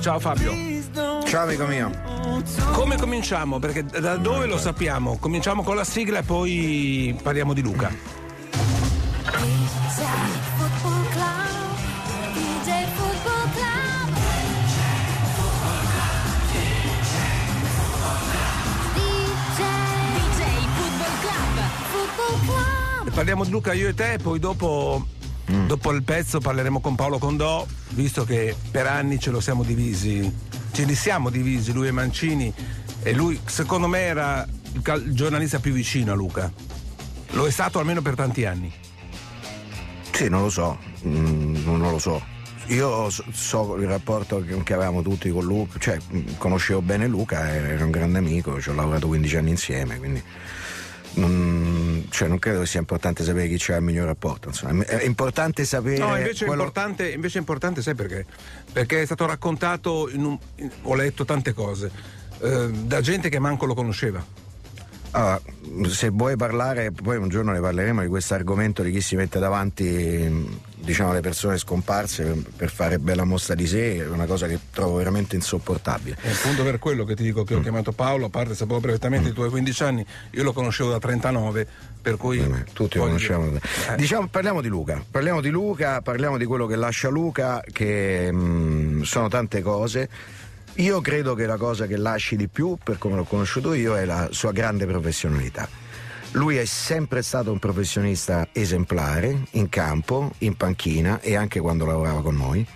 Ciao Fabio. Ciao amico mio. Come cominciamo? Perché da dove lo sappiamo? Cominciamo con la sigla e poi parliamo di Luca. Football Club, DJ Football Club. DJ, DJ Football Club. Football Club. Parliamo di Luca io e te, poi dopo, dopo il pezzo parleremo con Paolo Condò, visto che per anni ce lo siamo divisi, ce li siamo divisi, lui e Mancini, e lui secondo me era il giornalista più vicino a Luca. Lo è stato almeno per tanti anni. Sì, non lo so, mm, non lo so. Io so, so il rapporto che, che avevamo tutti con Luca, cioè mm, conoscevo bene Luca, era un grande amico, ci ho lavorato 15 anni insieme, quindi non, cioè, non credo sia importante sapere chi c'ha il miglior rapporto. Insomma. È importante sapere. No, invece è, quello- importante, invece è importante, sai perché? Perché è stato raccontato, in un- in- ho letto tante cose, eh, da gente che manco lo conosceva. Allora, se vuoi parlare, poi un giorno ne parleremo di questo argomento di chi si mette davanti diciamo, le persone scomparse per, fare bella mostra di sé, è una cosa che trovo veramente insopportabile. È appunto per quello che ti dico che ho chiamato Paolo, a parte sapevo perfettamente i tuoi 15 anni, io lo conoscevo da 39, per cui... Eh, Tutti lo conosciamo. Eh, Diciamo, parliamo di Luca, parliamo di Luca, parliamo di quello che lascia Luca, che mm, sono tante cose. Io credo che la cosa che lasci di più, per come l'ho conosciuto io, è la sua grande professionalità. Lui è sempre stato un professionista esemplare in campo, in panchina e anche quando lavorava con noi,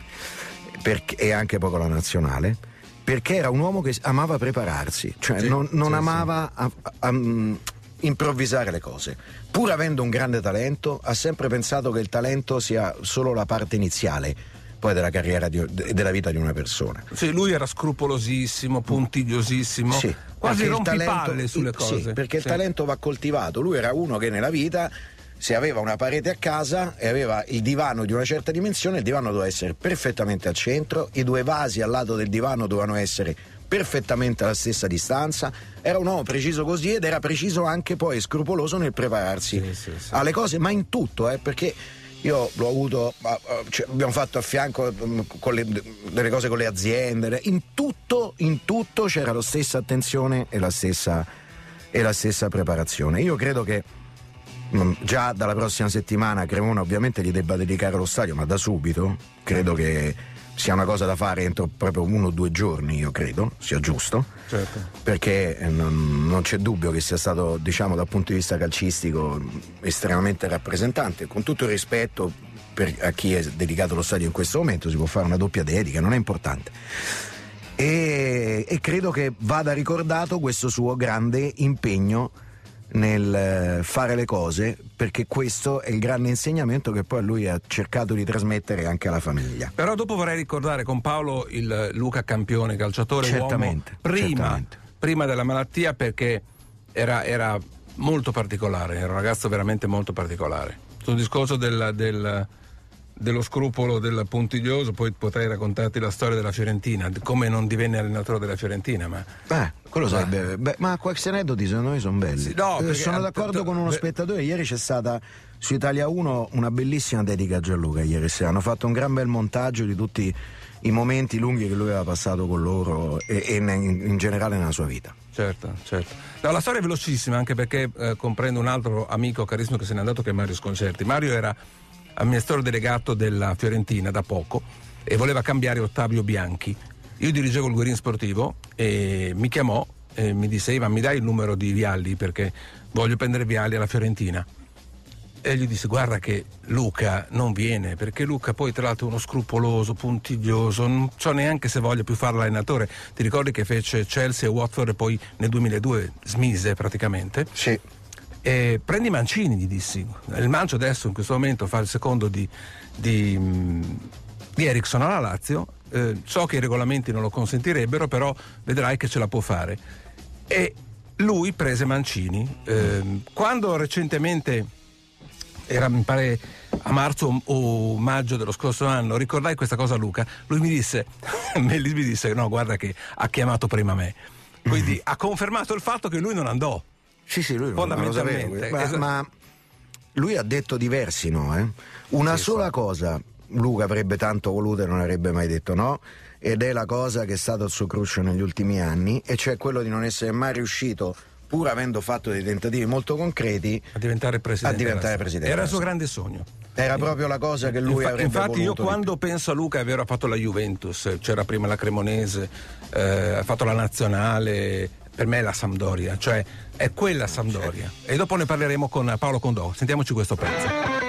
perché- e anche poi con la nazionale, perché era un uomo che amava prepararsi, cioè Sì, non, non sì, amava a- a- mm, improvvisare le cose. Pur avendo un grande talento, ha sempre pensato che il talento sia solo la parte iniziale poi della carriera e della vita di una persona. Sì, lui era scrupolosissimo, puntigliosissimo. Sì. Quasi rompipalle sulle sì, cose. perché Sì. il talento va coltivato. Lui era uno che nella vita, se aveva una parete a casa e aveva il divano di una certa dimensione, il divano doveva essere perfettamente al centro, i due vasi al lato del divano dovevano essere perfettamente alla stessa distanza. Era un uomo preciso così ed era preciso anche poi scrupoloso nel prepararsi Sì, sì, sì. alle cose, ma in tutto, eh, perché io l'ho avuto, ah, cioè, abbiamo fatto a fianco mm, le- delle cose con le aziende, in tutto, in tutto c'era la stessa attenzione e la stessa, e la stessa preparazione. Io credo che mm, già dalla prossima settimana Cremona ovviamente gli debba dedicare lo stadio, ma da subito credo che sia una cosa da fare entro proprio uno o due giorni, io credo, sia giusto Certo. perché eh, non, non c'è dubbio che sia stato, diciamo, dal punto di vista calcistico estremamente rappresentante. Con tutto il rispetto per, a chi è dedicato lo stadio in questo momento, si può fare una doppia dedica, non è importante. E, e credo che vada ricordato questo suo grande impegno nel eh, fare le cose, perché questo è il grande insegnamento che poi lui ha cercato di trasmettere anche alla famiglia. Però dopo vorrei ricordare con Paolo il Luca Campione, calciatore Certamente, uomo, prima, certamente. prima della malattia perché era, era molto particolare, era un ragazzo veramente molto particolare. Sul discorso del- del- dello scrupolo del puntiglioso, poi potrei raccontarti la storia della Fiorentina, come non divenne allenatore della Fiorentina, ma Eh, quello sarebbe. beh, ma questi aneddoti secondo me sono belli. Sì, no, Eh, perché- sono d'accordo con uno beh- spettatore. Ieri c'è stata su Italia 1 una bellissima dedica a Gianluca. Ieri sera hanno fatto un gran bel montaggio di tutti i momenti lunghi che lui aveva passato con loro e, e in, in generale nella sua vita. Certo, certo. No, la storia è velocissima anche perché eh, comprendo un altro amico carissimo che se n'è andato che è Mario Sconcerti. Mario era amministratore delegato della Fiorentina da poco e voleva cambiare Ottavio Bianchi. Io dirigevo il Guerin Sportivo e mi chiamò e mi disse Ivan mi dai il numero di Vialli perché voglio prendere Vialli alla Fiorentina. E gli disse guarda che Luca non viene perché Luca poi tra l'altro è uno scrupoloso, puntiglioso, non so neanche se voglia più fare l'allenatore. Ti ricordi che fece Chelsea e Watford e poi nel 2002 smise praticamente? Sì. E prendi Mancini, gli dissi. Il Mancio adesso in questo momento fa il secondo di, di, di Ericsson alla Lazio. Eh, so che i regolamenti non lo consentirebbero, però vedrai che ce la può fare. E lui prese Mancini. Ehm, quando recentemente era mi pare a marzo o maggio dello scorso anno, ricordai questa cosa a Luca, lui mi disse, mi disse no guarda che ha chiamato prima me, quindi ha confermato il fatto che lui non andò. Sì, sì, lui non- non lo sapeva. Ma, esatto. ma lui ha detto diversi no, eh? Una Sì, sola fa. cosa Luca avrebbe tanto voluto e non avrebbe mai detto no, ed è la cosa che è stato il suo cruccio negli ultimi anni, e cioè quello di non essere mai riuscito, pur avendo fatto dei tentativi molto concreti, A diventare presidente. A diventare Era- presidente. Era il suo grande sogno. era proprio la cosa che lui Infa- avrebbe infatti io voluto di quando penso a Luca è vero ha fatto la Juventus, c'era prima la Cremonese, eh, ha fatto la Nazionale, per me è la Sampdoria, cioè è quella Sampdoria. E dopo ne parleremo con Paolo Condò. Sentiamoci questo pezzo.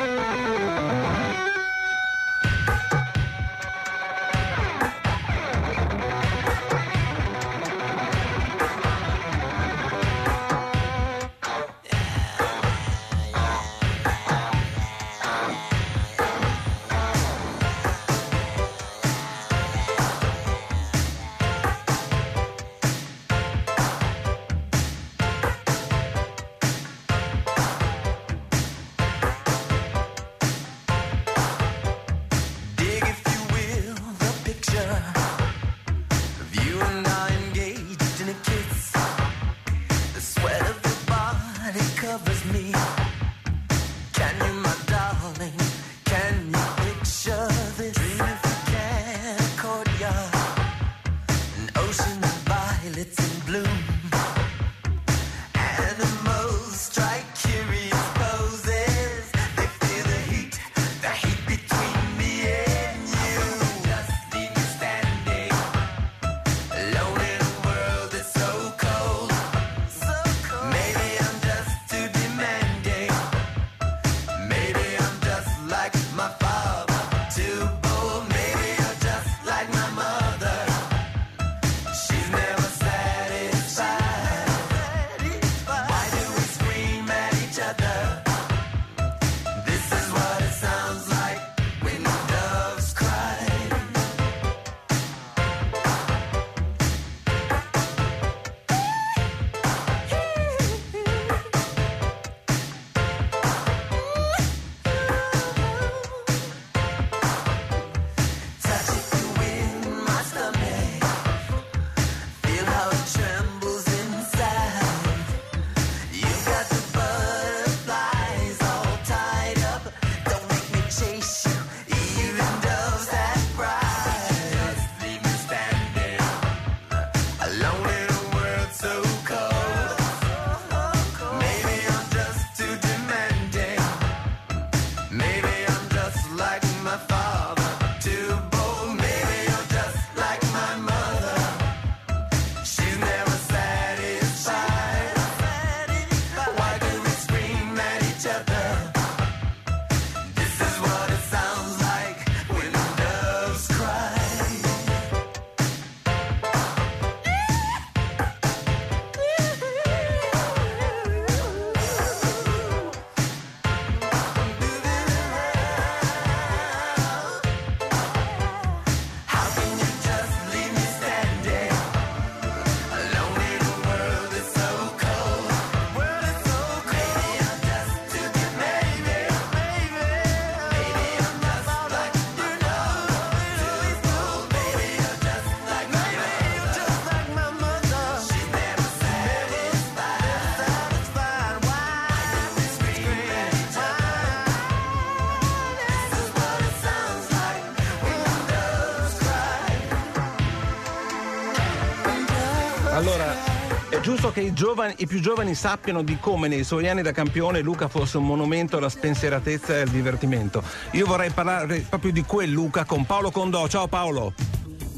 Giusto che i, giovani- i più giovani sappiano di come nei suoi anni da campione Luca fosse un monumento alla spensieratezza e al divertimento. Io vorrei parlare proprio di quel Luca con Paolo Condò. Ciao Paolo.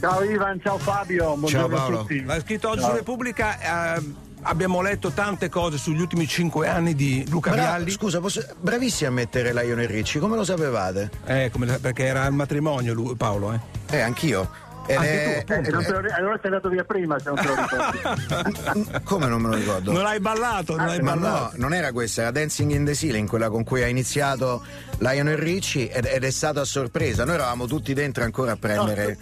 Ciao Ivan, ciao Fabio, buongiorno Paolo. a tutti. L'ha scritto oggi su Ciao. Repubblica. eh, abbiamo letto tante cose sugli ultimi cinque anni di Luca Bra- Vialli. scusa, posso- bravissimi a mettere Lionel Ricci, come lo sapevate? Eh, come- perché era al matrimonio lui, Paolo, eh. Eh, anch'io. Anche tu, Eh, e non te lo ri- allora sei andato via prima se non te lo ricordi. Come non me lo ricordo? Non hai ballato, non hai Ma no, ballato. non era questa, era Dancing in the Ceiling, quella con cui ha iniziato Lionel Ricci ed, ed è stata a sorpresa. Noi eravamo tutti dentro ancora a prendere,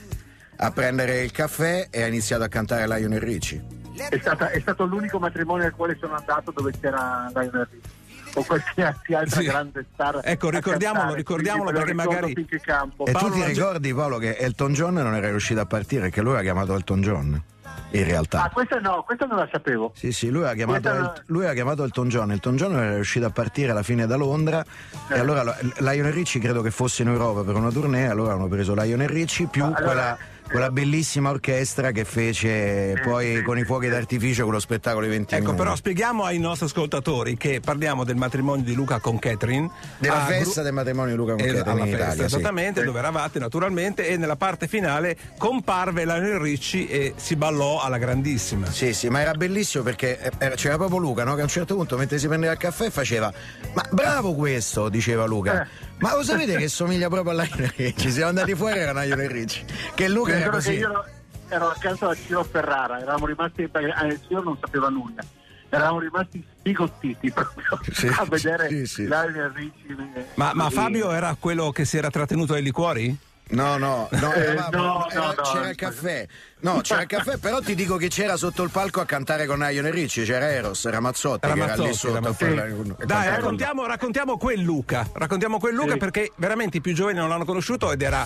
a prendere il caffè e ha iniziato a cantare Lionel Ricci. è, stata- è stato l'unico matrimonio al quale sono andato dove c'era Lionel Richie o qualsiasi altra Sì. grande star. Ecco, ricordiamolo, ricordiamolo perché magari-. E Paolo tu ti ricordi Paolo che Elton John non era riuscito a partire perché lui aveva chiamato Elton John? In realtà. Ah, questa no, questa non la sapevo. Sì, sì, lui ha, chiamato El- lui aveva chiamato Elton John. Elton John non era riuscito a partire alla fine da Londra. Eh. E allora lo- Lionel Ricci credo che fosse in Europa per una tournée. Allora hanno preso Lionel Ricci più Allora, quella, quella bellissima orchestra che fece poi sì, con i sì, fuochi sì. d'artificio quello spettacolo di 20 Ecco, però spieghiamo ai nostri ascoltatori che parliamo del matrimonio di Luca con Catherine. Della a festa Gru- del matrimonio di Luca con Eh, Catherine alla in festa, Italia. sì. esattamente, dove eravate naturalmente e nella parte finale comparve Lionel Ricci e si ballò alla grandissima. Sì, sì, ma era bellissimo perché eh, era- c'era proprio Luca, no? Che a un certo punto, mentre si prendeva il caffè, faceva: Ma bravo questo, diceva Luca. Eh. Ma lo sapete che somiglia proprio a Lionel Ricci? Siamo andati fuori era Lionel Ricci. Che Luca Mi era così. io ero, ero accanto a Ciro Ferrara, eravamo rimasti, perché eh, il Ciro non sapeva nulla, eravamo rimasti sbigottiti proprio Sì, a vedere sì, sì. Lionel Ricci. Ma, ma e- Fabio era quello che si era trattenuto ai liquori? No, no, no, Eh, no, era- no, no. c'era il caffè. No, c'era il caffè, però ti dico che c'era sotto il palco a cantare con Lionel Ricci, c'era Eros, era Mazzotti Era che era lì sotto era a Dai, raccontiamo, raccontiamo quel Luca. Raccontiamo quel Luca Sì. perché veramente i più giovani non l'hanno conosciuto ed era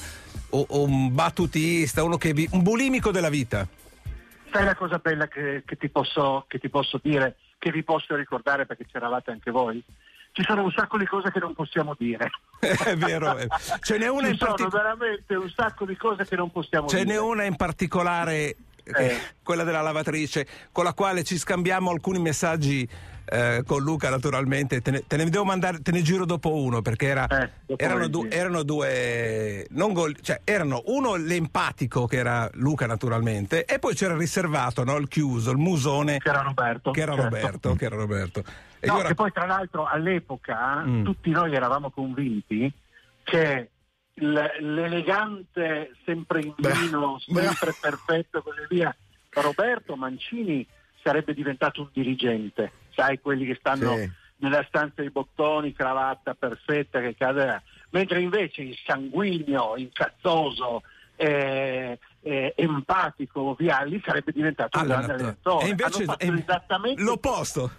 o- un battutista, uno che vi- un bulimico della vita. Sai la cosa bella che, che ti posso, che ti posso dire, che vi posso ricordare perché c'eravate anche voi? Ci sono un sacco di cose che non possiamo dire. È vero. eh. Ce n'è una Ci in particolare. veramente un sacco di cose che non possiamo Ce dire. n'è una in particolare, che- Eh. quella della lavatrice, con la quale ci scambiamo alcuni messaggi eh, con Luca, naturalmente. Te ne, te ne devo mandare, te ne giro dopo uno, perché era- Eh, dopo erano, du- erano due. Non gol- cioè, erano uno l'empatico, che era Luca, naturalmente, e poi c'era il riservato, no? il chiuso, il musone. Che era Roberto. Che era certo. Roberto, che era Roberto. E No, io ra- che poi tra l'altro all'epoca Mm. tutti noi eravamo convinti che l'elegante, sempre in vino, sempre perfetto e così via, Roberto Mancini sarebbe diventato un dirigente, sai, quelli che stanno Sì. nella stanza dei bottoni, cravatta perfetta che cade, mentre invece il sanguigno, incazzoso, eh, eh, empatico Vialli sarebbe diventato un grande Allenatore. E invece Hanno fatto è- esattamente l'opposto.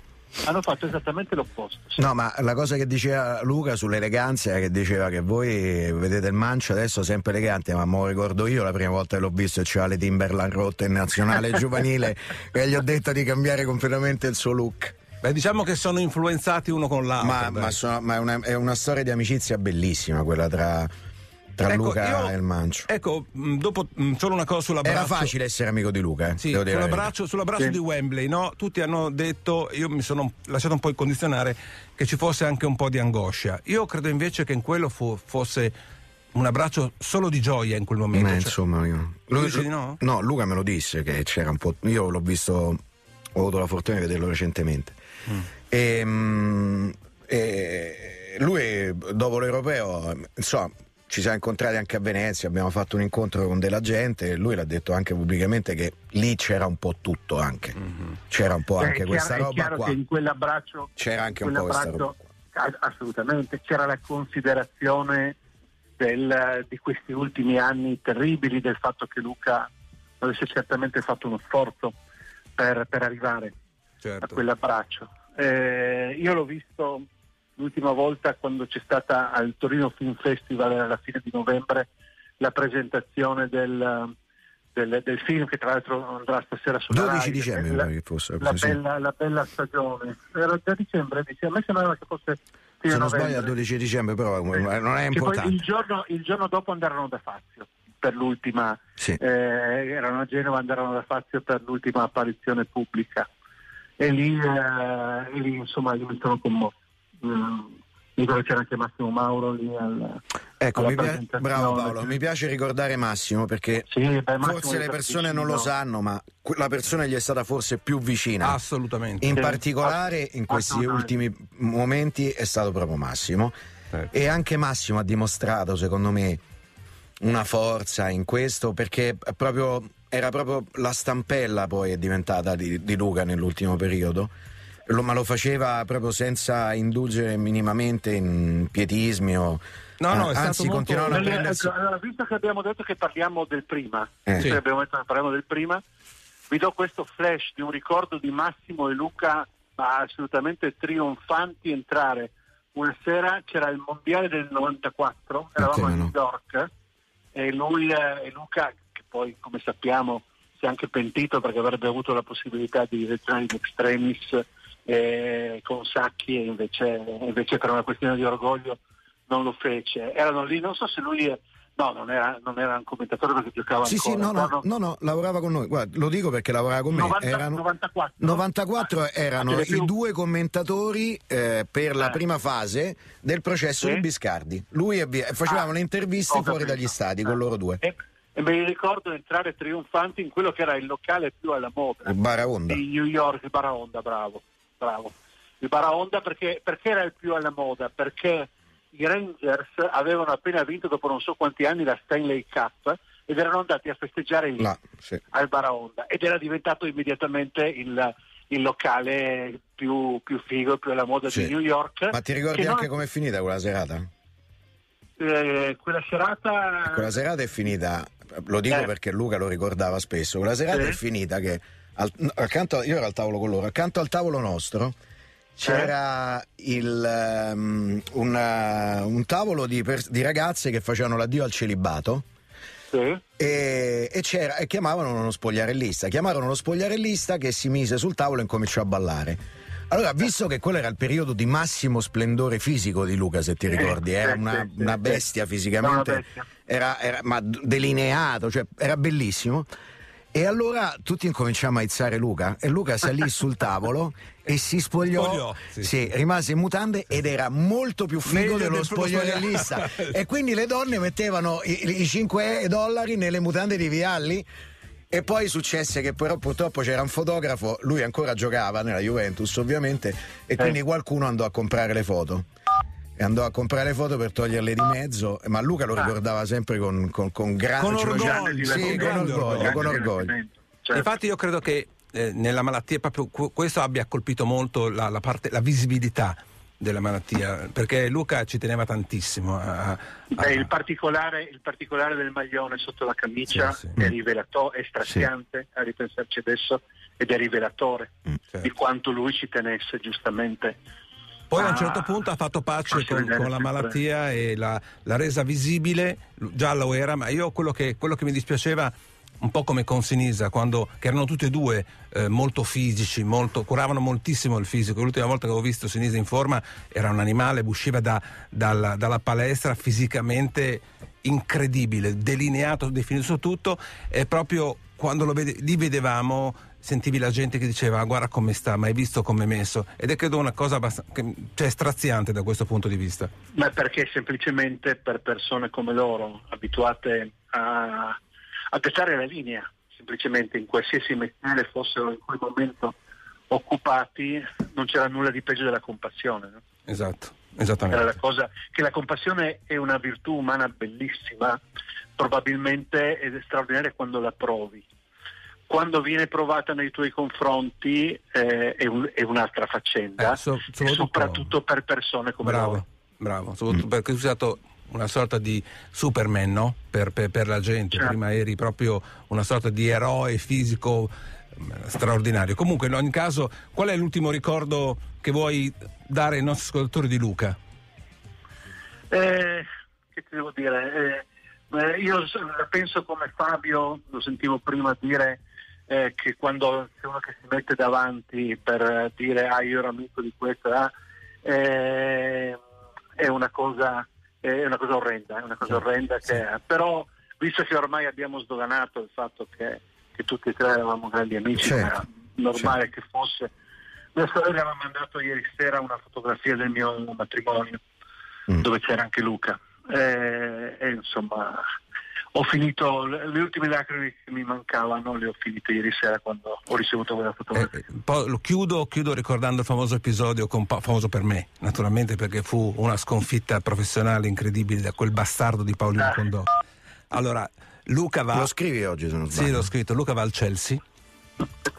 Hanno fatto esattamente l'opposto. sì. No, ma la cosa che diceva Luca sull'eleganza è che diceva che voi vedete il mancio adesso sempre elegante, ma me lo ricordo io la prima volta che l'ho visto e c'era le Timberland rotte in nazionale giovanile e gli ho detto di cambiare completamente il suo look. Beh, diciamo che sono influenzati uno con l'altro. Ma, ma sono- ma è, una, è una storia di amicizia bellissima quella tra, tra Ecco, Luca io- e il mancio. Ecco, mh, dopo mh, solo una cosa sull'abbraccio. Era facile essere amico di Luca, eh, Sì, sull'abbraccio, sull'abbraccio Sì. di Wembley, no? Tutti hanno detto, io mi sono lasciato un po' condizionare, che ci fosse anche un po' di angoscia. Io credo invece che in quello fu- fosse un abbraccio solo di gioia in quel momento. Ma cioè- insomma, io- Lui dice di no? Luca me lo disse che c'era un po'. Io l'ho visto, ho avuto la fortuna di vederlo recentemente. Mm. E, mm, e lui, dopo l'europeo, insomma. Ci siamo incontrati anche a Venezia, abbiamo fatto un incontro con della gente e lui l'ha detto anche pubblicamente che lì c'era un po' tutto anche. Mm-hmm. C'era un po' Beh, anche è questa chiaro, è roba chiaro qua. che in quell'abbraccio, C'era anche un po' questa roba. ah, assolutamente c'era la considerazione del- di questi ultimi anni terribili del fatto che Luca avesse certamente fatto uno sforzo per, per arrivare a Certo. quell'abbraccio. Eh, io l'ho visto l'ultima volta quando c'è stata al Torino Film Festival alla fine di novembre la presentazione del, del- del film che tra l'altro andrà stasera sulla 12 Rai, dicembre, la, che fosse, la sì. bella, la bella stagione. Era già dicembre, dice, a me sembrava che fosse Se non sbaglio il 12 dicembre, però eh, non è importante. il giorno, il giorno dopo andarono da Fazio per l'ultima, Sì. eh, erano a Genova, andarono da Fazio per l'ultima apparizione pubblica. e lì, eh, e lì insomma lì mi sono commosso. Dico che c'era anche Massimo Mauro lì al, Ecco, mi pia- presentazione. bravo Paolo, mi piace ricordare Massimo perché Sì, beh, Massimo forse le persone non lo sanno, ma la persona gli è stata forse più vicina. Assolutamente. In Sì. particolare in questi ultimi momenti è stato proprio Massimo. Certo. E anche Massimo ha dimostrato, secondo me, una forza in questo perché proprio, era proprio la stampella poi è diventata di, di Luca nell'ultimo periodo. Lo- ma lo faceva proprio senza indulgere minimamente in pietismi o No, no, è eh, anzi molto- continuavano a prendersi allora, visto che abbiamo detto che parliamo del prima, Eh. visto Sì. abbiamo detto che parliamo del prima, vi do questo flash di un ricordo di Massimo e Luca ma assolutamente trionfanti entrare. Una sera c'era il mondiale del 94, eravamo a. New York e lui eh, e Luca, che poi come sappiamo si è anche pentito perché avrebbe avuto la possibilità di entrare in extremis eh, con Sacchi e invece, invece per una questione di orgoglio non lo fece. Erano lì, non so se lui, è- no, non era, non era un commentatore perché giocava Sì, sì, ancora. no, no, no, no, no, lavorava con noi. Guarda, lo dico perché lavorava con me. 90 erano 94? 94 Ah, erano i due commentatori eh, per la Eh. prima fase del processo Sì. di Biscardi. Lui e via- facevano Ah, le interviste fuori capito. dagli stadi con Ah. loro due. E, e me li ricordo entrare trionfanti in quello che era il locale più alla moda Il Baraonda. di New York, Baraonda, bravo, bravo. Il Baraonda perché, perché era il più alla moda? Perché i Rangers avevano appena vinto dopo non so quanti anni la Stanley Cup ed erano andati a festeggiare lì Là, sì. al Baraonda ed era diventato immediatamente il, il locale più, più figo, più alla moda Sì. di New York. Ma ti ricordi che anche non- com'è finita quella serata? eh, quella serata Quella serata è finita, lo dico Eh. perché Luca lo ricordava spesso, quella serata Sì. è finita che al- accanto, io ero al tavolo con loro, accanto al tavolo nostro c'era il, ehm, una- un tavolo di, pers- di ragazze che facevano l'addio al celibato Sì. e, e c'era- e chiamavano uno spogliarellista. Chiamarono lo spogliarellista che si mise sul tavolo e incominciò a ballare. Allora, visto che quello era il periodo di massimo splendore fisico di Luca, se ti ricordi, era una, una bestia fisicamente, era, era- ma delineato, cioè era bellissimo. E allora tutti incominciamo a izzare Luca e Luca salì sul tavolo e si spogliò, Spogliò, sì. sì, rimase in mutande ed era molto più figo Meglio dello del spogliarellista. e quindi le donne mettevano i, i 5 dollari nelle mutande di Vialli. E poi successe che però purtroppo c'era un fotografo, lui ancora giocava nella Juventus ovviamente, e quindi qualcuno andò a comprare le foto. E andò a comprare le foto per toglierle di mezzo, ma Luca lo ricordava sempre con, con, con grande Con orgoglio, sì, con orgoglio, orgoglio. con orgoglio. Certo. Infatti io credo che eh, nella malattia proprio que- questo abbia colpito molto la, la parte, la visibilità della malattia, perché Luca ci teneva tantissimo a, a- Beh, il, particolare, il particolare del maglione sotto la camicia Sì, sì. è rivelato- è straziante a ripensarci adesso ed è rivelatore certo. di quanto lui ci tenesse giustamente. Poi a un Ah, certo punto ha fatto pace con, vedere con la malattia e l'ha, resa visibile, già lo era, ma io quello che, quello che mi dispiaceva un po' come con Sinisa, quando, che erano tutti e due eh, molto fisici, molto, curavano moltissimo il fisico. L'ultima volta che avevo visto Sinisa in forma era un animale, usciva da- dalla, dalla palestra fisicamente incredibile, delineato, definito tutto e proprio quando lo vede- li vedevamo sentivi la gente che diceva "Ah, guarda come sta, ma hai visto come è messo ed è credo una cosa abbastanza che- cioè, straziante da questo punto di vista. Ma perché semplicemente per persone come loro, abituate a, a dettare la linea, semplicemente in qualsiasi mestiere fossero in quel momento occupati, non c'era nulla di peggio della compassione. no? Esatto, Era esattamente. la cosa che la compassione è una virtù umana bellissima, probabilmente ed è straordinaria quando la provi. Quando viene provata nei tuoi confronti eh, è, un- è un'altra faccenda, Eh, so- soprattutto- soprattutto per persone come Bravo, loro. bravo, soprattutto perché tu sei stato una sorta di Superman, no? Per, per- per la gente, Certo. prima eri proprio una sorta di eroe fisico eh, straordinario. Comunque, in ogni caso, qual è l'ultimo ricordo che vuoi dare ai nostri ascoltatori di Luca? Eh, che ti devo dire? Eh, io penso come Fabio, lo sentivo prima dire eh, che quando c'è uno che si mette davanti per eh, dire ah io ero amico di questo, ah, eh, è una cosa è una cosa orrenda, è una cosa orrenda che però visto che ormai abbiamo sdoganato il fatto che, che tutti e tre eravamo grandi amici, Certo, era normale che fosse Mia sorella mi ha mandato ieri sera una fotografia del mio matrimonio, Mm. dove c'era anche Luca. E, e, insomma, ho finito le ultime lacrime che mi mancavano, le ho finite ieri sera quando ho ricevuto quella Eh, fotografia. eh, poi lo chiudo, chiudo ricordando il famoso episodio, con famoso per me, naturalmente perché fu una sconfitta professionale incredibile da quel bastardo di Paolino Ah. Condò. Allora, Luca va... Lo scrivi oggi se non sbaglio? Sì, l'ho scritto. Luca va al Chelsea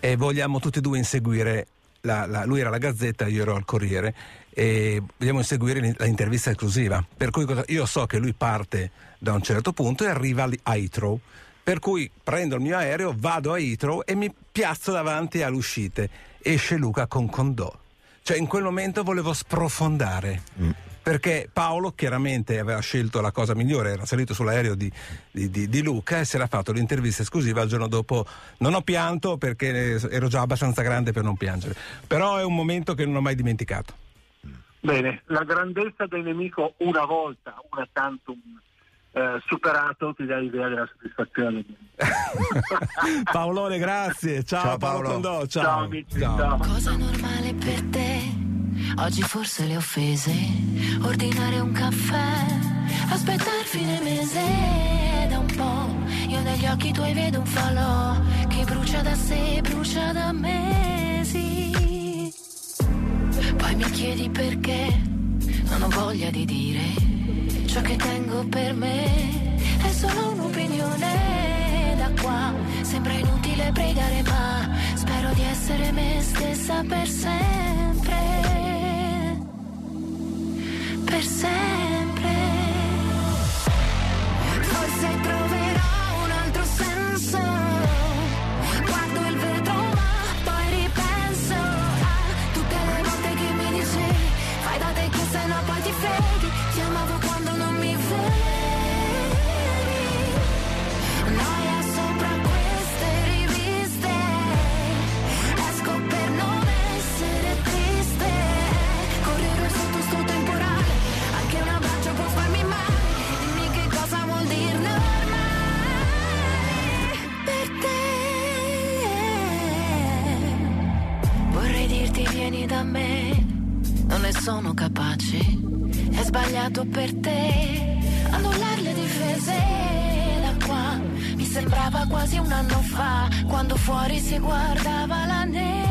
e vogliamo tutti e due inseguire. La, la- lui era la Gazzetta, io ero al Corriere e vogliamo inseguire l'in- l'intervista esclusiva. Per cui cosa- io so che lui parte da un certo punto e arriva a Heathrow. Per cui prendo il mio aereo, vado a Heathrow e mi piazzo davanti all'uscita. Esce Luca con Condò. Cioè in quel momento volevo sprofondare. Perché Paolo chiaramente aveva scelto la cosa migliore, era salito sull'aereo di, di- di- di Luca e si era fatto l'intervista esclusiva il giorno dopo. Non ho pianto perché ero già abbastanza grande per non piangere, però è un momento che non ho mai dimenticato. Bene, la grandezza del nemico una volta, una tantum eh, superato, ti dà l'idea della soddisfazione. Paolone, grazie. Ciao, Ciao, Paolo Paolo. Condò. Ciao. Ciao amici, Ciao. ciao. Cosa normale per te? Oggi forse le offese. Ordinare un caffè. Aspettare fine mese. Da un po'. Io negli occhi tuoi vedo un falò. Che brucia da sé, brucia da mesi. Poi mi chiedi perché. Non ho voglia di dire. Ciò che tengo per me. È solo un'opinione. Da qua. Sembra inutile pregare ma. Spero di essere me stessa per sempre. Per sempre. Forse Sbagliato per te. Annullare le difese da qua. Mi sembrava quasi un anno fa. Quando fuori si guardava la neve.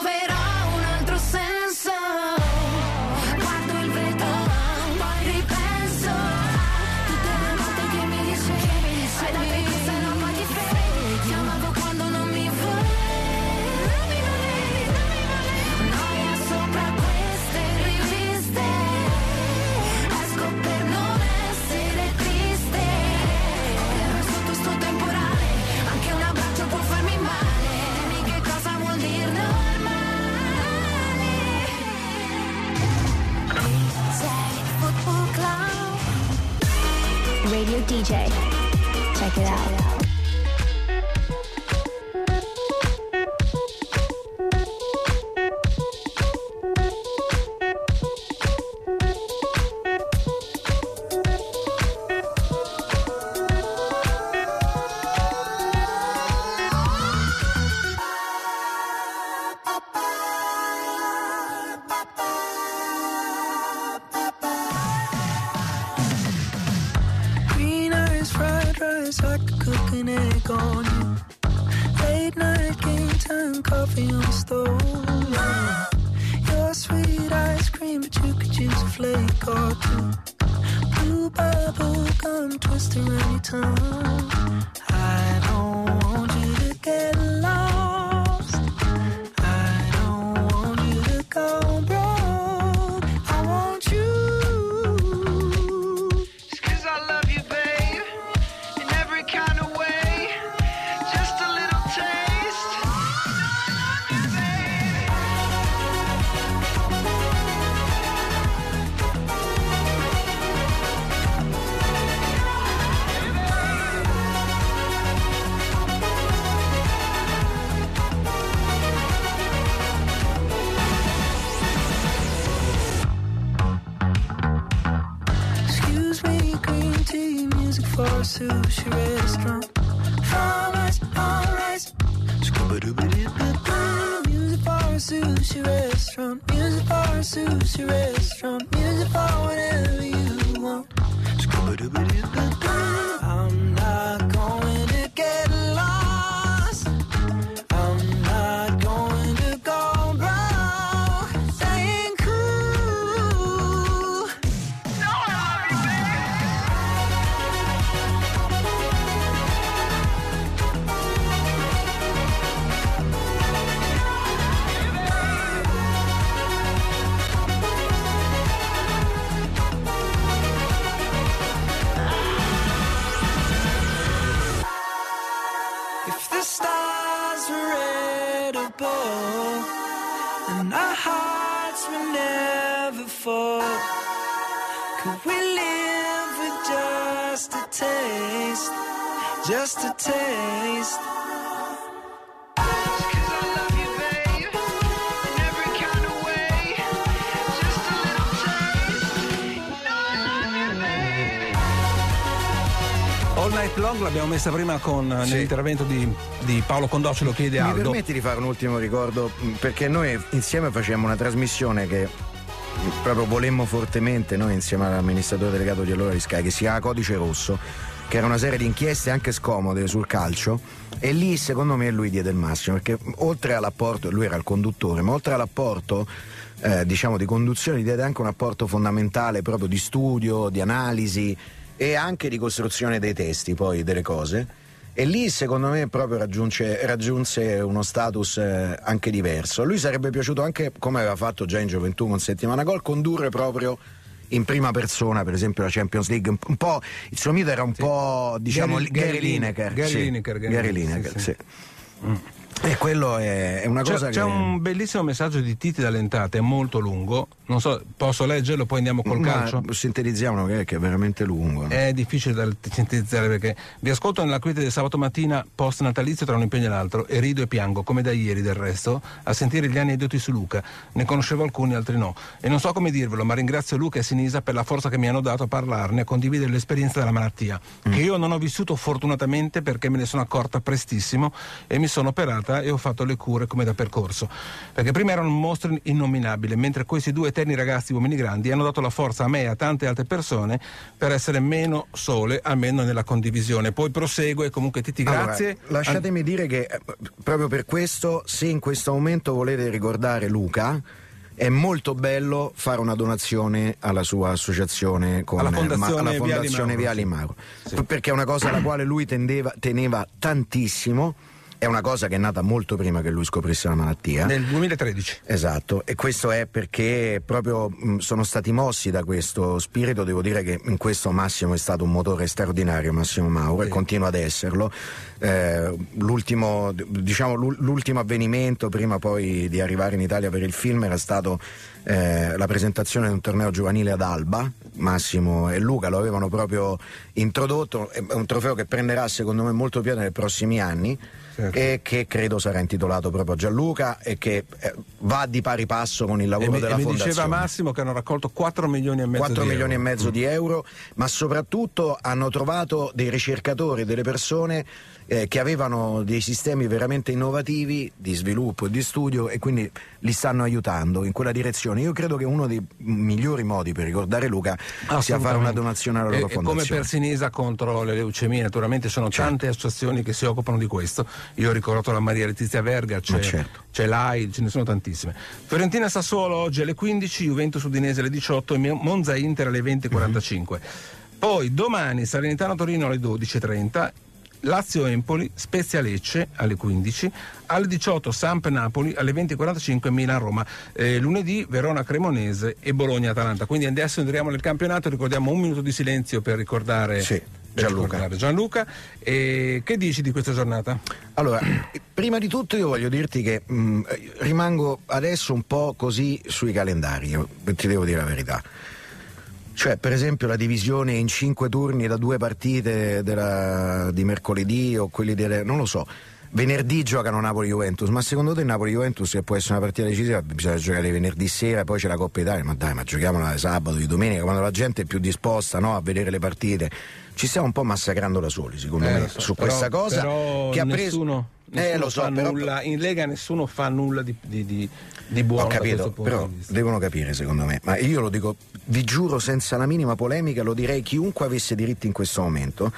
sushi restaurant. Fried rice, all rice. Scuba-dooba-doo-ba-doo. Music for a sushi restaurant. Music for a sushi restaurant. Messa prima con eh, Sì. nell'intervento di, di Paolo Condò, ce lo chiede Mi Aldo. permetti di fare un ultimo ricordo? Mm, Perché noi insieme facciamo una trasmissione che mm, proprio volemmo fortemente, noi insieme all'amministratore delegato di allora di Sky, che si chiama Codice Rosso, che era una serie di inchieste anche scomode sul calcio. E lì secondo me lui diede il massimo, perché oltre all'apporto, lui era il conduttore, ma oltre all'apporto eh, diciamo di conduzione diede anche un apporto fondamentale proprio di studio, di analisi e anche di costruzione dei testi poi delle cose. E lì secondo me proprio raggiunge- raggiunse uno status eh, anche diverso. A lui sarebbe piaciuto anche, come aveva fatto già in gioventù con Settimana Gol, condurre proprio in prima persona, per esempio, la Champions League. Un, un po', il suo mito era un po', diciamo, Gary- Gary, Gary Lineker. Gary sì. Lineker, Gary Gary Lineker, Lineker, sì, sì. E quello è, è una C'è, cosa c'è che... un bellissimo messaggio di Titi D'Alentate, è molto lungo. Non so, posso leggerlo, poi andiamo col Ma calcio? sintetizziamolo che, che è veramente lungo. È difficile da sintetizzare perché vi ascolto nella quiete del sabato mattina post natalizio tra un impegno e l'altro e rido e piango come da ieri del resto a sentire gli aneddoti su Luca. Ne conoscevo alcuni, altri no. E non so come dirvelo, ma ringrazio Luca e Sinisa per la forza che mi hanno dato a parlarne e a condividere l'esperienza della malattia, che io non ho vissuto fortunatamente perché me ne sono accorta prestissimo e mi sono operata e ho fatto le cure come da percorso. Perché prima erano un mostro innominabile, mentre questi due eterni ragazzi uomini grandi hanno dato la forza a me e a tante altre persone per essere meno sole, almeno nella condivisione. Poi prosegue, comunque Titi, Allora, grazie. lasciatemi dire che eh, proprio per questo, se in questo momento volete ricordare Luca, è molto bello fare una donazione alla sua associazione con Alla eh, Fondazione alla Viali Fondazione Mauro, Viali. Mauro. Sì. Perché è una cosa alla quale lui tendeva- teneva tantissimo. È una cosa che è nata molto prima che lui scoprisse la malattia. Nel 2013. Esatto, e questo è perché proprio mh, sono stati mossi da questo spirito, devo dire che in questo Massimo è stato un motore straordinario, Massimo Mauro, e Sì. continua ad esserlo. Eh, l'ultimo, diciamo, l'ul- l'ultimo avvenimento prima poi di arrivare in Italia per il film era stato eh, la presentazione di un torneo giovanile ad Alba, Massimo e Luca lo avevano proprio introdotto, è un trofeo che prenderà secondo me molto piede nei prossimi anni Certo. e che credo sarà intitolato proprio a Gianluca e che eh, va di pari passo con il E lavoro mi, della e mi fondazione. diceva Massimo che hanno raccolto 4 milioni e mezzo 4 di milioni euro. e mezzo di euro, ma soprattutto hanno trovato dei ricercatori, delle persone eh, che avevano dei sistemi veramente innovativi di sviluppo e di studio e quindi li stanno aiutando in quella direzione. Io credo che uno dei migliori modi per ricordare Luca sia fare una donazione alla loro e, e come fondazione. per Sinisa contro le leucemie, naturalmente sono Certo. tante associazioni che si occupano di questo. Io ho ricordato la Maria Letizia Verga, c'è, certo. c'è l'AI, ce ne sono tantissime. Fiorentina Sassuolo oggi alle 15, Juventus Udinese alle 18 e Monza Inter alle 20.45. Poi domani Salernitano Torino alle 12.30. Lazio Empoli, Spezia Lecce alle 15, alle 18 Samp Napoli, alle 20.45 Milan Roma, Eh, lunedì Verona Cremonese e Bologna Atalanta. Quindi adesso entriamo nel campionato, ricordiamo un minuto di silenzio per ricordare Sì, Gianluca. Gianluca. E che dici di questa giornata? Allora, prima di tutto io voglio dirti che mh, rimango adesso un po' così sui calendari, ti devo dire la verità. Cioè, per esempio, la divisione in cinque turni da due partite della- di mercoledì o quelli delle. non lo so. Venerdì giocano Napoli-Juventus, ma secondo te Napoli-Juventus che può essere una partita decisiva bisogna giocare venerdì sera, poi c'è la Coppa Italia, ma dai, ma giochiamola sabato, di domenica, quando la gente è più disposta no, a vedere le partite. Ci stiamo un po' massacrando da soli, secondo Eh, me, so, su però- questa cosa però che ha preso. nessuno, eh, lo so, però- nulla, in Lega nessuno fa nulla di, di, di, di buono Ho capito, però devono capire secondo me, ma io lo dico, vi giuro senza la minima polemica, lo direi chiunque avesse diritti in questo momento.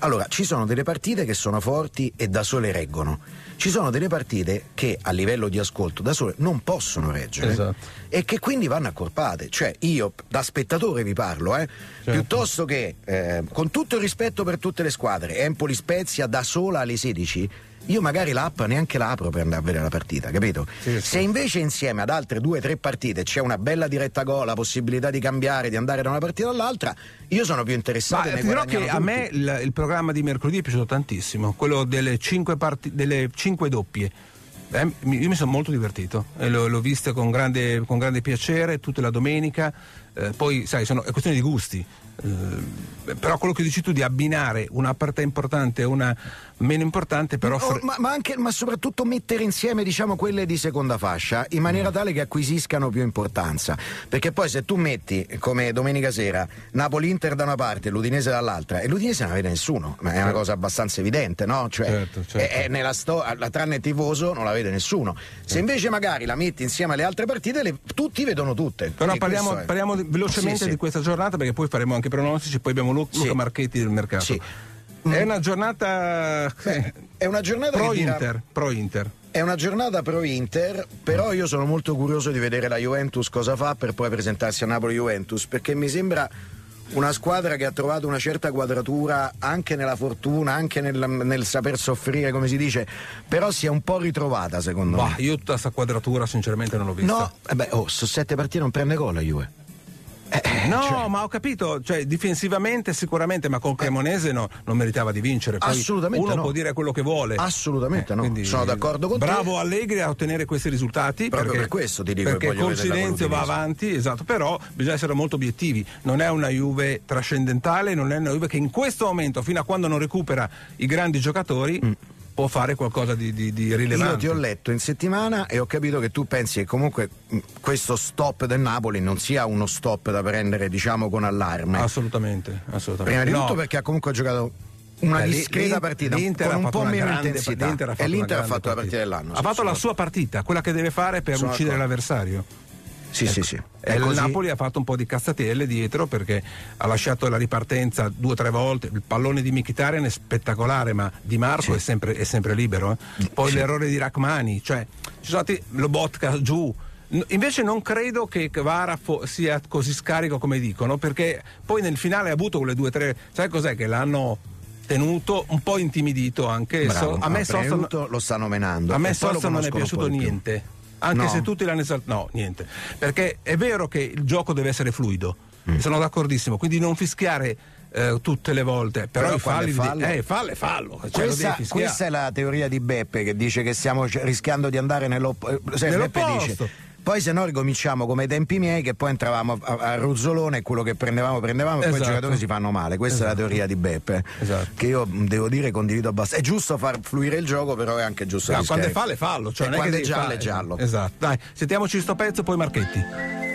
Allora, ci sono delle partite che sono forti e da sole reggono. Ci sono delle partite che a livello di ascolto da sole non possono reggere Esatto. e che quindi vanno accorpate. Cioè, io da spettatore vi parlo, eh, Certo. piuttosto che eh, con tutto il rispetto per tutte le squadre, Empoli Spezia da sola alle 16. Io magari l'app neanche la apro per andare a vedere la partita, capito? Sì, sì. Se invece insieme ad altre due o tre partite c'è una bella diretta gol, la possibilità di cambiare, di andare da una partita all'altra, io sono più interessato Ma dirò che a tutti. me il, il programma di mercoledì è piaciuto tantissimo, quello delle cinque, parti- delle cinque doppie. Eh, io mi sono molto divertito e l'ho, l'ho vista con grande, con grande piacere tutta la domenica. Eh, poi, sai, sono, è questione di gusti. Eh, però quello che dici tu di abbinare una partita importante e una meno importante, però. Oh, fre- ma, ma anche, ma soprattutto mettere insieme diciamo, quelle di seconda fascia in maniera tale che acquisiscano più importanza. Perché poi se tu metti come domenica sera Napoli-Inter da una parte e l'Udinese dall'altra, e l'Udinese non la vede nessuno, ma è una cosa abbastanza evidente, no? Cioè, Certo, certo. sto- la- tranne il tifoso non la vede nessuno. Se invece magari la metti insieme alle altre partite, le- tutti vedono tutte. Però parliamo, parliamo di- velocemente Sì, sì. di questa giornata perché poi faremo anche i pronostici, poi abbiamo Lu- Sì. Luca Marchetti del mercato. Sì. È una giornata Beh, è una giornata pro dirà- Inter, pro Inter. È una giornata pro Inter, però io sono molto curioso di vedere la Juventus cosa fa per poi presentarsi a Napoli-Juventus, perché mi sembra una squadra che ha trovato una certa quadratura anche nella fortuna, anche nel, nel saper soffrire, come si dice, però si è un po' ritrovata secondo Bah, me. io tutta questa quadratura sinceramente non l'ho vista. No, eh beh, oh, su sette partite non prende gol la Juve. Eh, eh, No, cioè- ma ho capito, cioè difensivamente sicuramente, ma col Cremonese no, non meritava di vincere. Poi Assolutamente Uno no. può dire quello che vuole. Assolutamente no. quindi Sono d'accordo con te. Bravo Allegri a ottenere questi risultati. Proprio perché, per questo ti dico Perché col silenzio va avanti, esatto, però bisogna essere molto obiettivi. Non è una Juve trascendentale, non è una Juve che in questo momento, fino a quando non recupera i grandi giocatori, può fare qualcosa di, di, di rilevante. Io ti ho letto in settimana e ho capito che tu pensi che comunque mh, questo stop del Napoli non sia uno stop da prendere, diciamo, con allarme. Assolutamente, assolutamente. Prima di No. tutto perché ha comunque giocato una Eh, discreta partita l'Inter con un po' meno intensità. e l'Inter ha fatto la partita dell'anno. Ha sì, fatto la sua partita, quella che deve fare per Sono uccidere d'accordo. l'avversario. Sì, sì, sì. E il Napoli ha fatto un po' di cazzatelle dietro perché ha lasciato la ripartenza due o tre volte. Il pallone di Mkhitaryan è spettacolare, ma Di Marco è, sempre, è sempre libero. eh. Poi Sì. l'errore di Rachmani, cioè ci sono stati Lobotka giù. Invece non credo che Kvara fo- sia così scarico come dicono, perché poi nel finale ha avuto quelle due o tre. Sai cos'è? Che l'hanno tenuto un po' intimidito anche. Bravo, So- a me di Sosa- lo stanno menando. a me Sosa non è piaciuto niente. Anche No. se tutti l'hanno esaltato. No, niente. Perché è vero che il gioco deve essere fluido. Mm. Sono d'accordissimo. Quindi non fischiare eh, tutte le volte. Però, Però falli. fallo- eh, fallo è fallo. Cioè, Questa, questa è la teoria di Beppe che dice che stiamo rischiando di andare nell'op- eh, Beppe Nell'opposto. dice poi se no ricominciamo come ai tempi miei che poi entravamo a, a Ruzzolone e quello che prendevamo prendevamo e poi i Esatto. giocatori si fanno male questa è la teoria di Beppe Esatto. che io devo dire condivido abbastanza è giusto far fluire il gioco però è anche giusto No, quando è fallo è fallo. Cioè E non è che quando è giallo fare- è giallo Esatto. Dai, sentiamoci sto pezzo, poi Marchetti.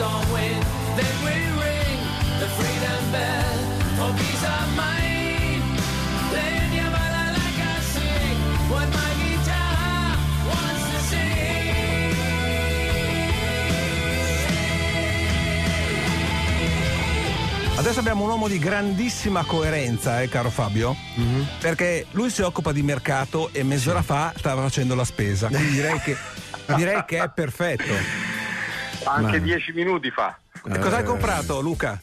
Storm wind that will ring the freedom bell. For peace of mind. Playing your bala like I sing, what my guitar wants to Adesso abbiamo un uomo di grandissima coerenza, eh, caro Fabio, perché lui si occupa di mercato e mezz'ora fa stava facendo la spesa. Quindi direi che, direi che è perfetto. Anche Ma- dieci minuti fa. E cosa hai comprato, Luca?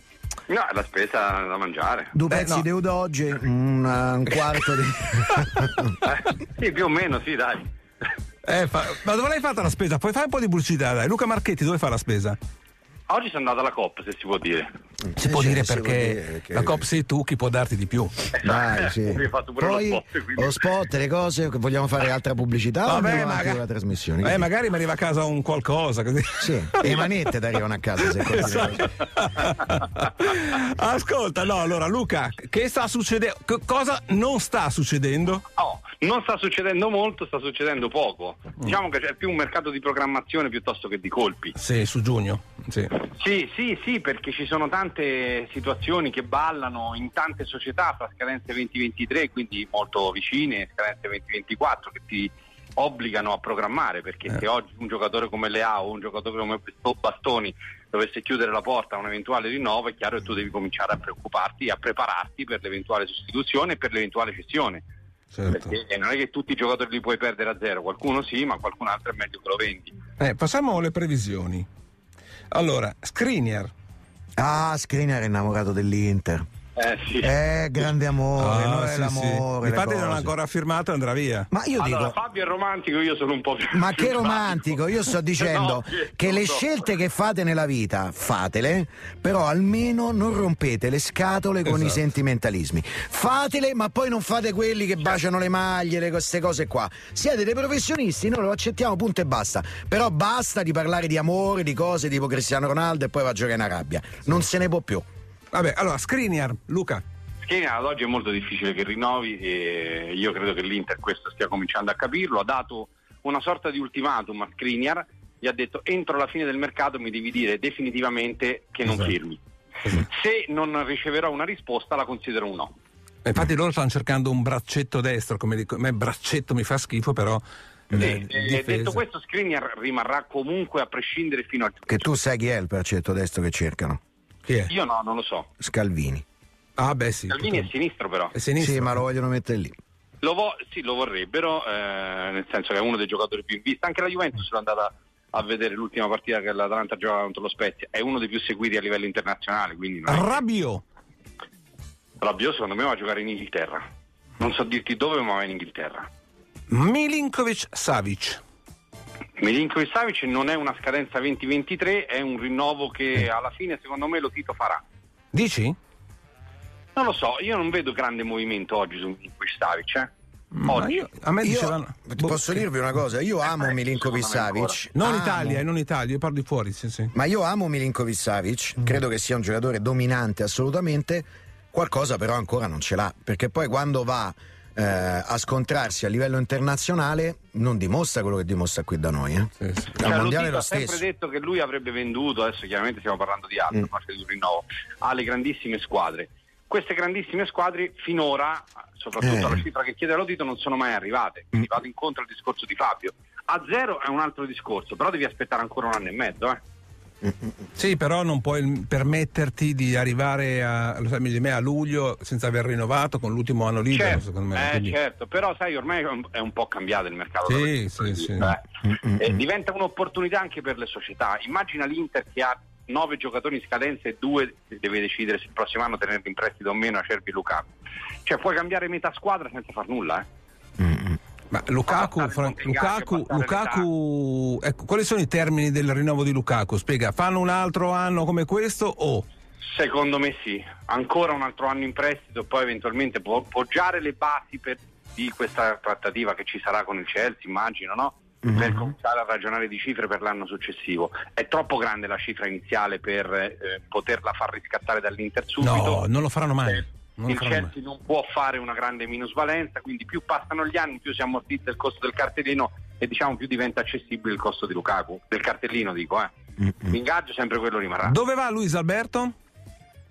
No, la spesa da mangiare. Due Eh, pezzi no. di Udoggi, un, un quarto di. Eh, sì, più o meno, sì, dai. Eh, fa- ma dove l'hai fatta la spesa? Puoi fare un po' di pubblicità, dai. Luca Marchetti, dove fa la spesa? Oggi sono andato alla COP, se si può dire. Si può Cioè, dire perché dire che- la COP sei tu, chi può darti di più? Dai, sì. Fatto pure Poi lo spot, lo spot, le cose, che vogliamo fare altra pubblicità Vabbè, andiamo avanti maga- con la trasmissione? Eh, magari mi arriva a casa un qualcosa così. Sì, e le manette ti arrivano a casa se Esatto. Ascolta, no, allora Luca, che sta succedendo? Cosa non sta succedendo? Oh, non sta succedendo molto, sta succedendo poco. Diciamo che c'è più un mercato di programmazione piuttosto che di colpi. Sì, su giugno. Sì. Sì, sì, sì, perché ci sono tante situazioni che ballano in tante società fra scadenze 2023, quindi molto vicine, e scadenze 2024 che ti obbligano a programmare, perché Eh. se oggi un giocatore come Leao o un giocatore come Bastoni dovesse chiudere la porta a un eventuale rinnovo, è chiaro che tu devi cominciare a preoccuparti e a prepararti per l'eventuale sostituzione e per l'eventuale cessione. Certo. Perché non è che tutti i giocatori li puoi perdere a zero, qualcuno sì, ma qualcun altro è meglio che lo vendi. Eh, passiamo alle previsioni. Allora, Skriniar. Ah, Skriniar è innamorato dell'Inter. Eh sì. Eh, grande amore, Ah, no, è sì, sì. l'amore. le Infatti non ha ancora firmato e andrà via. Ma io allora, dico. Fabio è romantico, io sono un po' più. Ma che più romantico, io sto dicendo No, che- che le so. scelte che fate nella vita fatele, però almeno non rompete le scatole con i Esatto. sentimentalismi. Fatele, ma poi non fate quelli che baciano le maglie, le- queste cose qua. Siete dei professionisti, noi lo accettiamo, punto e basta. Però basta di parlare di amore, di cose tipo Cristiano Ronaldo e poi va a giocare in Arabia. Non se ne può più. Vabbè, allora, Skriniar, Luca. Skriniar ad oggi è molto difficile che rinnovi e io credo che l'Inter questo stia cominciando a capirlo. Ha dato una sorta di ultimatum a Skriniar, gli ha detto entro la fine del mercato mi devi dire definitivamente che non Esatto. firmi. Se non riceverò una risposta la considero un no. Infatti loro stanno cercando un braccetto destro, come dico, a me braccetto mi fa schifo, però... eh, Eh, difesa. detto questo, Skriniar rimarrà comunque a prescindere fino al Che tu sai chi è il braccetto destro che cercano? Chi è? Io no, non lo so. Scalvini. Ah beh sì. Salvini è tutto- sinistro però. è sinistro. Sì, ma lo vogliono mettere lì. Lo, vo- sì, lo vorrebbero, eh, nel senso che è uno dei giocatori più in vista. Anche la Juventus l'è andata a vedere l'ultima partita che l'Atalanta giocava contro lo Spezia. È uno dei più seguiti a livello internazionale, quindi non è- Rabiot. Rabiot secondo me va a giocare in Inghilterra. Non so dirti dove, ma va in Inghilterra. Milinkovic Savic. Milinkovic Savic non è una scadenza 2023, è un rinnovo Eh. che alla fine secondo me lo Tito farà. Dici? Non lo so, io non vedo grande movimento oggi su Milinkovic Savic. Eh. Ma Oggi. io- a me Io dicevano... boh, posso dirvi una cosa, io amo eh, Milinkovic Savic. Non Amo. Italia, eh, non Italia, io parlo di fuori, sì, sì. Ma io amo Milinkovic Savic, credo che sia un giocatore dominante assolutamente, qualcosa però ancora non ce l'ha, perché poi quando va eh, a scontrarsi a livello internazionale non dimostra quello che dimostra qui da noi. Eh. Sì, sì. Cioè, mondiale lo ha sempre detto che lui avrebbe venduto, adesso chiaramente stiamo parlando di altro, Mm. a parte di un rinnovo, alle grandissime squadre. Queste grandissime squadre finora, soprattutto Eh. Mm. alla cifra che chiede Lotito, non sono mai arrivate. Quindi vado incontro al discorso di Fabio. A zero è un altro discorso, però devi aspettare ancora un anno e mezzo. Eh. Sì, però non puoi permetterti di arrivare a, lo sai meglio di me, a luglio senza aver rinnovato con l'ultimo anno libero, Certo, secondo me. eh, quindi- certo, però sai ormai è un, po' cambiato il mercato. Sì, sì, sì. Eh, eh, diventa un'opportunità anche per le società. Immagina l'Inter che ha nove giocatori in scadenza e due deve decidere se il prossimo anno tenerli in prestito o meno a Cervi Lukaku. Cioè puoi cambiare metà squadra senza far nulla, eh. Ma Lukaku, Montegaggio, Lukaku, Lukaku ecco, quali sono i termini del rinnovo di Lukaku? Spiega, fanno un altro anno come questo o Secondo me sì, ancora un altro anno in prestito, poi eventualmente può poggiare le basi per, di questa trattativa che ci sarà con il Chelsea, immagino, no? Per cominciare a ragionare di cifre per l'anno successivo. È troppo grande la cifra iniziale per eh, poterla far riscattare dall'Inter subito. No, non lo faranno mai. Eh, Non il Chelsea non può fare una grande minusvalenza, quindi più passano gli anni, più si ammortizza il costo del cartellino e diciamo più diventa accessibile il costo di Lukaku, del cartellino dico, eh. L'ingaggio sempre quello rimarrà. Dove va Luis Alberto?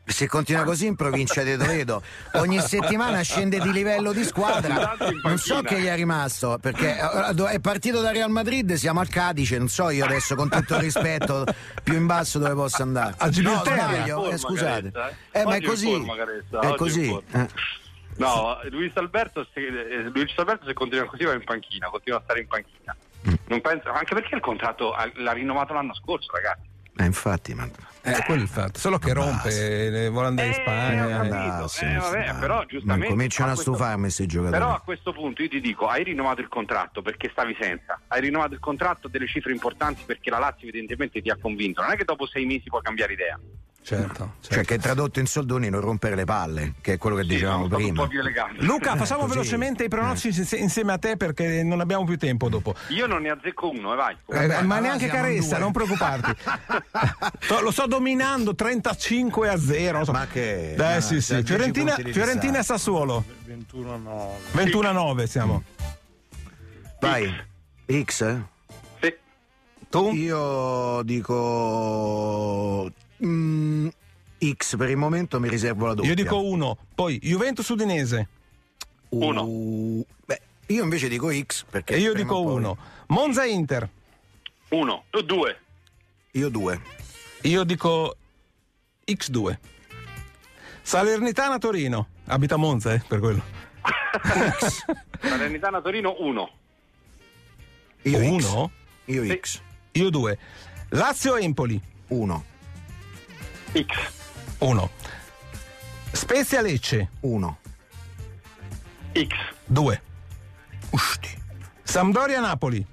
Se continua così in provincia di Toledo, ogni settimana scende di livello di squadra. Non so che gli è rimasto, perché eh, è partito da Real Madrid, siamo al Cadice, non so io adesso con tutto il rispetto più in basso dove posso andare. A Gibilterra. No, eh, scusate. Eh, ma è in così. È così. eh. No, Luis Alberto, se, eh, Luis Alberto se continua così va in panchina, continua a stare in panchina. Mm. Non penso, anche perché il contratto ha- l'ha rinnovato l'anno scorso, ragazzi. Eh, infatti, ma... Eh, quello è il fatto, solo che rompe, eh, vuole andare in Eh, Spagna. eh. Eh, vabbè, dai. però giustamente- Ma cominciano a a stufarmi questi giocatori. Però a questo punto io ti dico, hai rinnovato il contratto perché stavi senza, hai rinnovato il contratto delle cifre importanti perché la Lazio evidentemente ti ha convinto, non è che dopo sei mesi puoi cambiare idea. Certo, Cioè certo. che tradotto in soldoni non rompere le palle, che è quello che Sì, dicevamo prima. un po' più elegante. Luca, facciamo così. velocemente i pronostici inse- insieme a te perché non abbiamo più tempo dopo. Io non ne azzecco uno, e vai. Eh, Vabbè, ma neanche Caressa, non preoccuparti. Lo sto dominando 35 a 0. non so. Ma che- Eh ma sì, sì. 10 Fiorentina, Fiorentina e. Sassuolo. 21 a 9. 21 a 9 siamo. Vai, X? eh? Sì. Tu? Io dico mm, X per il momento mi riservo la doppia. Io dico 1. Poi Juventus Udinese. uno. Uh, beh, io invece dico X perché E io dico o poi- 1. Monza Inter. Uno, tu due. Io due. Io dico X2. Salernitana Torino. Abita Monza, eh, per quello. Salernitana Torino uno. Io X. Uno? Io Sì. X. Io 2. Lazio Empoli. Uno. X. 1. Spezia Lecce. 1. X. 2. Sampdoria Napoli.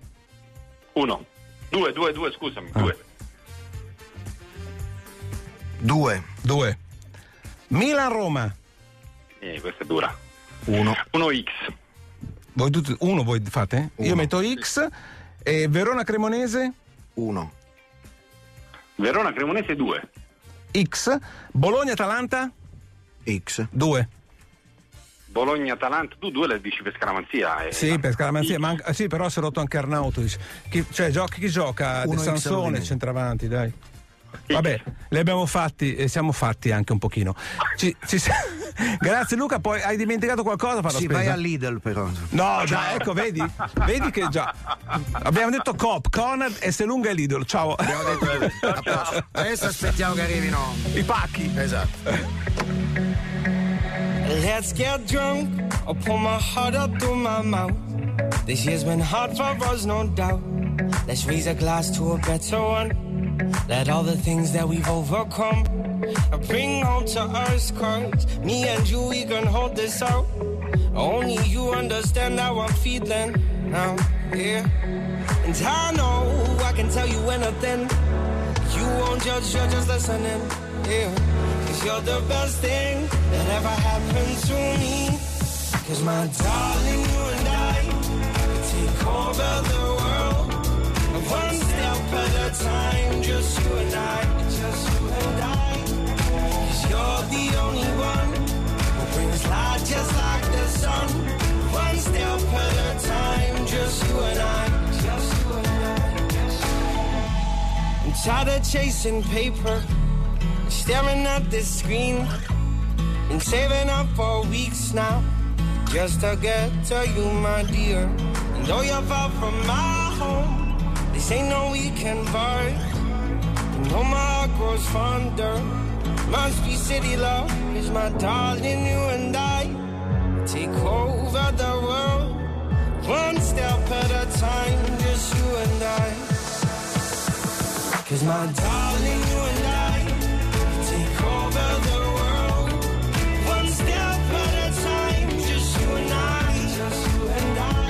1. 2, 2, 2, scusami. Ah. 2. 2. 2. Milan Roma. Eh, questa è dura. 1. 1 X. Voi tutti, uno voi fate? Io Uno. metto X. E Verona Cremonese 1. Verona Cremonese 2. X. Bologna Atalanta X. 2. Bologna Atalanta, tu due le dici per scaramanzia. Eh. Sì, per scaramanzia, ma anche- sì, però si è rotto anche Arnautovic. Chi, cioè, giochi, chi gioca? Uno De X Sansone, centravanti, dai. Vabbè, li abbiamo fatti e siamo fatti anche un pochino. Ci- ci- Grazie Luca, poi hai dimenticato qualcosa? Farò Sì, spesa? vai all'Idel però. No, già, ecco, vedi? Vedi che già. Abbiamo detto Coop, Conad e se lunga è l'idolo. Ciao. Abbiamo detto a. Adesso aspettiamo che arrivino I pacchi. Esatto. Let's get drunk. I'll pour my heart up through my mouth. This year's been hard for us, no doubt. Let's raise a glass to a better one. Let all the things that we've overcome bring home to us. Cause me and you, we can hold this out. Only you understand how I'm feeling now, yeah. And I know I can tell you anything. You won't judge, you're just listening. Yeah. Cause you're the best thing that ever happened to me. Cause my darling, you and I take over the tired of chasing paper, staring at this screen. Been saving up for weeks now, just to get to you, my dear. And though you're far from my home, this ain't no weekend vibe. You know my heart grows fonder. Must be city love, is my darling, you and I. Take over the world, one step at a time, just you and I. Cause my darling, you and I take over the world. One step at a time, just you and I, just you and I.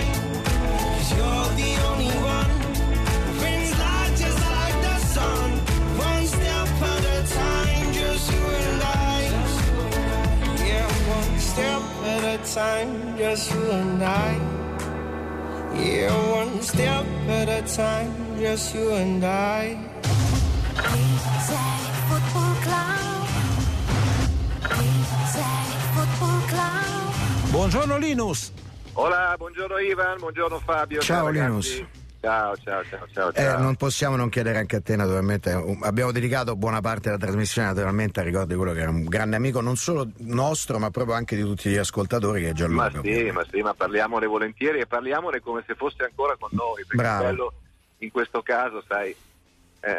Cause you're the only one who brings light just like the sun. One step at a time, just you and I. Yeah, one step at a time, just you and I. Yeah, one step at a time, just you and I. Buongiorno Linus. Hola, buongiorno Ivan, buongiorno Fabio. Ciao, ragazzi. Linus. Ciao, ciao, ciao, ciao. Eh, ciao. non possiamo non chiedere anche a te, naturalmente. Abbiamo dedicato buona parte della trasmissione, naturalmente, a ricordo di quello che era un grande amico, non solo nostro, ma proprio anche di tutti gli ascoltatori, che è Gianluca. Ma sì, ma sì, ma parliamone volentieri e parliamone come se fosse ancora con noi, perché Bravo. quello in questo caso, sai, eh,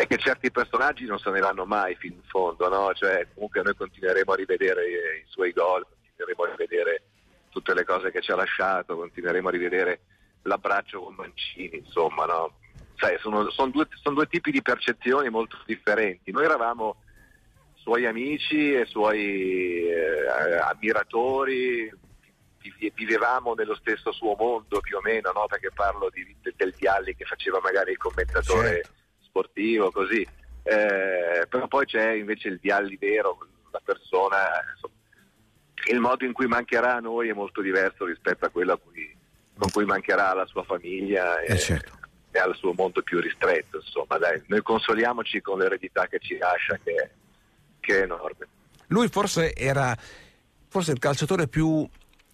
è che certi personaggi non se ne vanno mai fino in fondo, no? Cioè, comunque noi continueremo a rivedere i, i suoi gol, continueremo a rivedere tutte le cose che ci ha lasciato, continueremo a rivedere l'abbraccio con Mancini, insomma, no? Sai, sono, sono due, sono due tipi di percezioni molto differenti. Noi eravamo suoi amici e suoi eh, ammiratori, vi- vivevamo nello stesso suo mondo più o meno, no? perché parlo di- del Dialli che faceva magari il commentatore Certo. Sportivo, così. Eh, però poi c'è invece il Dialli vero, la persona, insomma, il modo in cui mancherà a noi è molto diverso rispetto a quello a cui- con cui mancherà alla sua famiglia e, Eh, certo. e al suo mondo più ristretto. Insomma, dai, noi consoliamoci con l'eredità che ci lascia, che che è enorme. Lui forse era forse il calciatore più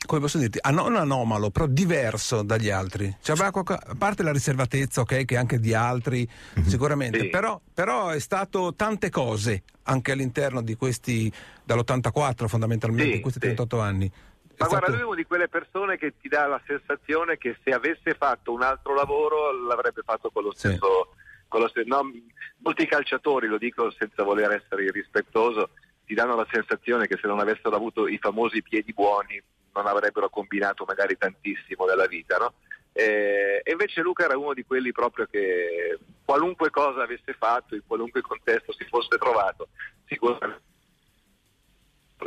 come posso dirti, ah, non anomalo, però diverso dagli altri. Cioè, aveva qualco- a parte la riservatezza, ok, che anche di altri, sicuramente, Sì. però, però è stato tante cose anche all'interno di questi, dall'84 fondamentalmente, Sì, in questi sì. 38 anni. È Ma guarda, stato- lui è una di quelle persone che ti dà la sensazione che se avesse fatto un altro lavoro l'avrebbe fatto con lo Sì. stesso. con lo stesso- no, molti calciatori, lo dico senza voler essere irrispettoso, ti danno la sensazione che se non avessero avuto i famosi piedi buoni non avrebbero combinato magari tantissimo nella vita. No? Eh, e invece Luca era uno di quelli proprio che qualunque cosa avesse fatto, in qualunque contesto si fosse trovato, sicuramente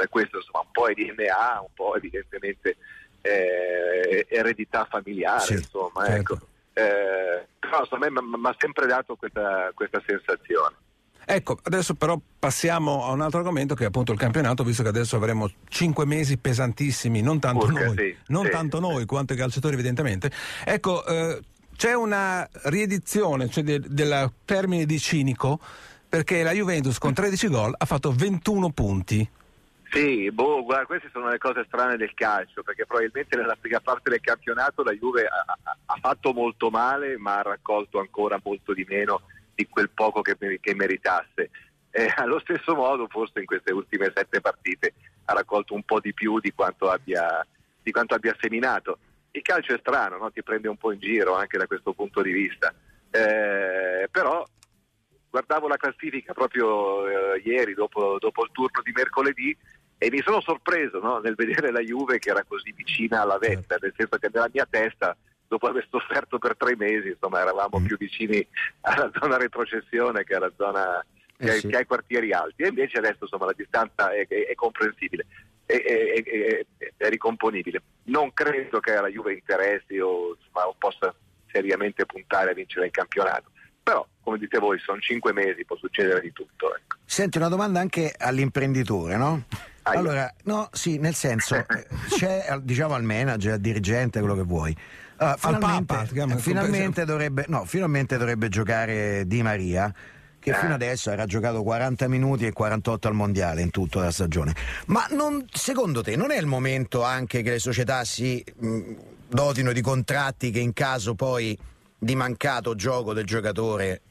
questo insomma un po' è DNA, un po' evidentemente eh, eredità familiare, Sì, insomma, certo. ecco. Eh, però insomma, a me mi ha sempre dato questa, questa sensazione. Ecco, adesso però passiamo a un altro argomento che è appunto il campionato, visto che adesso avremo cinque mesi pesantissimi, non tanto Urca, noi, sì, non sì, tanto sì. noi quanto i calciatori evidentemente. Ecco, eh, c'è una riedizione cioè de- del termine di cinico perché la Juventus con 13 gol ha fatto 21 punti. Sì, boh, guarda, queste sono le cose strane del calcio, perché probabilmente nella prima parte del campionato la Juve ha- ha fatto molto male, ma ha raccolto ancora molto di meno di quel poco che, che meritasse. Eh, allo stesso modo, forse in queste ultime sette partite ha raccolto un po' di più di quanto abbia, di quanto abbia seminato. Il calcio è strano, no? ti prende un po' in giro anche da questo punto di vista. Eh, però guardavo la classifica proprio eh, ieri dopo, dopo il turno di mercoledì e mi sono sorpreso no, nel vedere la Juve che era così vicina alla vetta, nel senso che nella mia testa, dopo aver sofferto per tre mesi, insomma, eravamo più vicini alla zona retrocessione che alla zona Eh ai- sì. che ai quartieri alti. E invece adesso insomma, la distanza è, è- è comprensibile, è, è- ricomponibile. Non credo che alla Juve interessi o, insomma, o possa seriamente puntare a vincere il campionato. Però, come dite voi, sono cinque mesi, può succedere di tutto. ecco. Senti una domanda anche all'imprenditore, no? Allora, no, sì, nel senso, eh, c'è diciamo al manager, al dirigente, quello che vuoi. Allora, finalmente, Papa, chiama, eh, finalmente dovrebbe, no, finalmente dovrebbe giocare Di Maria, che Eh. fino adesso era giocato 40 minuti e 48 al mondiale in tutta la stagione. Ma non- secondo te non è il momento anche che le società si mh, dotino di contratti che in caso poi di mancato gioco del giocatore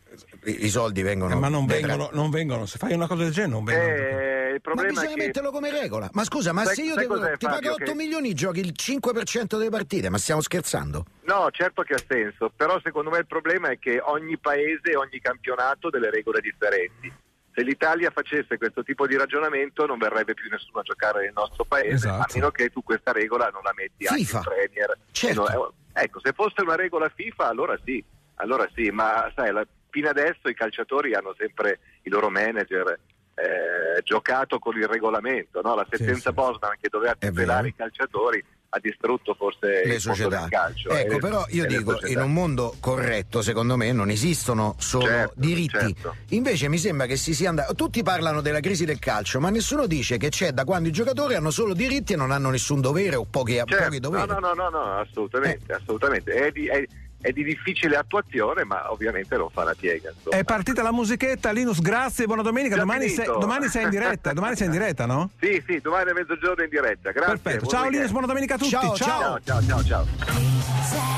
i, i soldi vengono Eh, ma non vengono, non vengono, se fai una cosa del genere non vengono. Eh, il Ma problema bisogna è che metterlo come regola. Ma scusa, ma Sai- se io devo, ti pago Fabio, 8 che- milioni, giochi il 5% delle partite, ma stiamo scherzando? No, certo che ha senso, però secondo me il problema è che ogni paese, ogni campionato ha delle regole differenti. Se l'Italia facesse questo tipo di ragionamento non verrebbe più nessuno a giocare nel nostro paese, Esatto. a meno che tu questa regola non la metti anche FIFA. in Premier. Certo. E no, eh, ecco, se fosse una regola FIFA allora sì, allora sì, ma sai, la- fino adesso i calciatori hanno sempre i loro manager eh, giocato con il regolamento, no? la sentenza sì. Bosman che doveva tutelare i calciatori ha distrutto forse Le società. del calcio. e Ecco, le- però io dico, in un mondo corretto, secondo me, non esistono solo Certo, diritti. certo. Invece mi sembra che si sia andato. Tutti parlano della crisi del calcio, ma nessuno dice che c'è da quando i giocatori hanno solo diritti e non hanno nessun dovere o pochi, Certo, pochi doveri. No, no, no, no, no, assolutamente, assolutamente. È di, è- è di difficile attuazione, ma ovviamente non fa la piega. insomma. È partita la musichetta, Linus, grazie, buona domenica. Domani sei, domani sei in diretta, domani sei in diretta, no? Sì, sì, domani a mezzogiorno in diretta. Grazie. Perfetto. Ciao. Linus, buona domenica a tutti. Ciao, Ciao, ciao, ciao, ciao. Club.